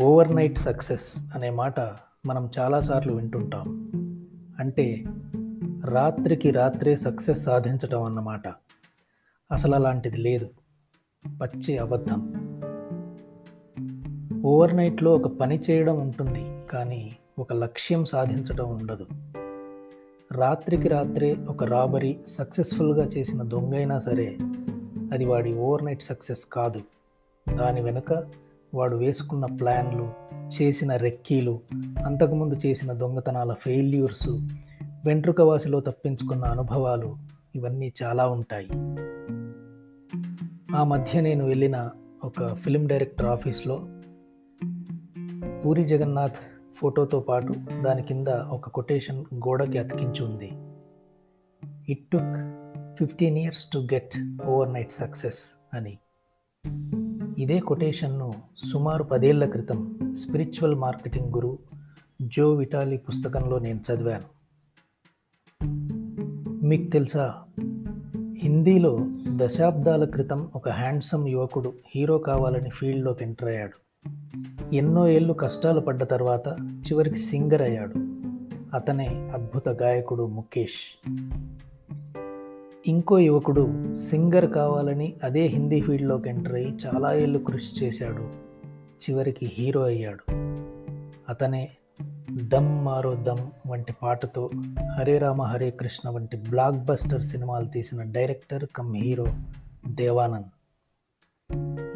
Over night success అనే మాట మనం చాలాసార్లు వింటుంటాం. అంటే రాత్రికి రాత్రే సక్సెస్ సాధించటం అన్నమాట. అసలు అలాంటిది లేదు. పచ్చి అబద్ధం. ఓవర్ నైట్లో ఒక పని చేయడం ఉంటుంది కానీ ఒక లక్ష్యం సాధించడం ఉండదు. రాత్రికి రాత్రే ఒక రాబరీ సక్సెస్ఫుల్గా చేసిన దొంగైనా సరే అది వాడి ఓవర్ నైట్ సక్సెస్ కాదు. దాని వెనుక వాడు వేసుకున్న ప్లాన్లు చేసిన రెక్కీలు అంతకుముందు చేసిన దొంగతనాల ఫెయిల్యూర్స్ వెంట్రుకవాసిలో తప్పించుకున్న అనుభవాలు ఇవన్నీ చాలా ఉంటాయి. ఆ మధ్య నేను వెళ్ళిన ఒక ఫిల్మ్ డైరెక్టర్ ఆఫీస్లో పూరి జగన్నాథ్ ఫోటోతో పాటు దాని కింద ఒక కొటేషన్ గోడకి అతికించి ఉంది. It took fifteen years to get overnight success అని. ఇదే కొటేషన్ను సుమారు పదేళ్ళ క్రితం స్పిరిచువల్ మార్కెటింగ్ గురు జో విటాలి పుస్తకంలో నేను చదివాను. మీకు తెలుసా? హిందీలో దశాబ్దాల క్రితం ఒక హ్యాండ్సమ్ యువకుడు హీరో కావాలని ఫీల్డ్లోకి ఎంటర్ అయ్యాడు. ఎన్నో ఏళ్ళు కష్టాలు పడ్డ తర్వాత చివరికి సింగర్ అయ్యాడు. అతనే అద్భుత గాయకుడు ముఖేష్. ఇంకో యువకుడు సింగర్ కావాలని అదే హిందీ ఫీల్డ్లోకి ఎంటర్ అయ్యి చాలా ఏళ్ళు కృషి చేశాడు. చివరికి హీరో అయ్యాడు. అతనే దమ్ మారో దమ్ వంటి పాటతో హరే రామ హరే కృష్ణ వంటి బ్లాక్ బస్టర్ సినిమాలు తీసిన డైరెక్టర్ కమ్ హీరో దేవానంద్.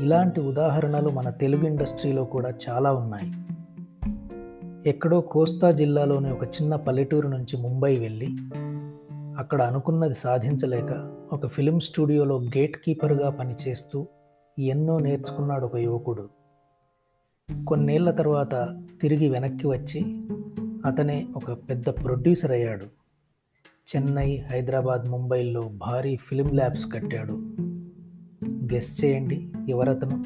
ఇలాంటి ఉదాహరణలు మన తెలుగు ఇండస్ట్రీలో కూడా చాలా ఉన్నాయి. ఎక్కడో కోస్తా జిల్లాలోని ఒక చిన్న పల్లెటూరు నుంచి ముంబై వెళ్ళి అక్కడ అనుకున్నది సాధించలేక ఒక ఫిలిం స్టూడియోలో గేట్ కీపర్గా పనిచేస్తూ ఎన్నో నేర్చుకున్నాడు ఒక యువకుడు. కొన్నేళ్ళ తర్వాత తిరిగి వెనక్కి వచ్చి అతనే ఒక పెద్ద ప్రొడ్యూసర్ అయ్యాడు. చెన్నై హైదరాబాద్ ముంబైల్లో భారీ ఫిలిం ల్యాబ్స్ కట్టాడు. గెస్ చేయండి ఎవరతను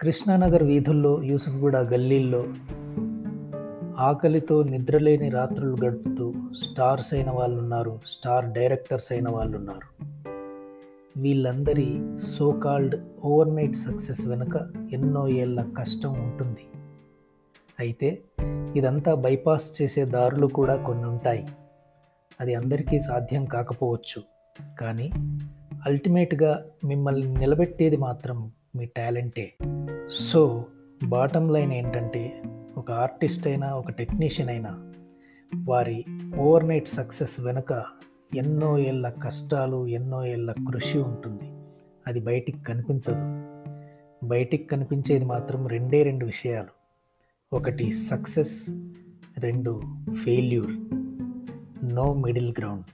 కృష్ణానగర్ వీధుల్లో యూసుఫ్గూడ గల్లీల్లో ఆకలితో నిద్రలేని రాత్రులు గడుపుతూ స్టార్స్ అయిన వాళ్ళు ఉన్నారు స్టార్ డైరెక్టర్స్ అయిన వాళ్ళు ఉన్నారు వీళ్ళందరి so called overnight success వెనుక ఎన్నో ఏళ్ళ కష్టం ఉంటుంది. అయితే ఇదంతా బైపాస్ చేసే దారులు కూడా కొన్ని ఉంటాయి. అది అందరికీ సాధ్యం కాకపోవచ్చు. కానీ అల్టిమేట్గా మిమ్మల్ని నిలబెట్టేది మాత్రం మీ టాలెంటే. సో బాటమ్ లైన్ ఏంటంటే ఒక ఆర్టిస్ట్ అయినా ఒక టెక్నీషియన్ అయినా వారి ఓవర్ నైట్ సక్సెస్ వెనుక ఎన్నో ఏళ్ళ కష్టాలు ఎన్నో ఏళ్ళ కృషి ఉంటుంది. అది బయటికి కనిపించదు. బయటికి కనిపించేది మాత్రం రెండే రెండు విషయాలు. ఒకటి సక్సెస్ రెండు ఫెయిల్యూర్. No middle ground.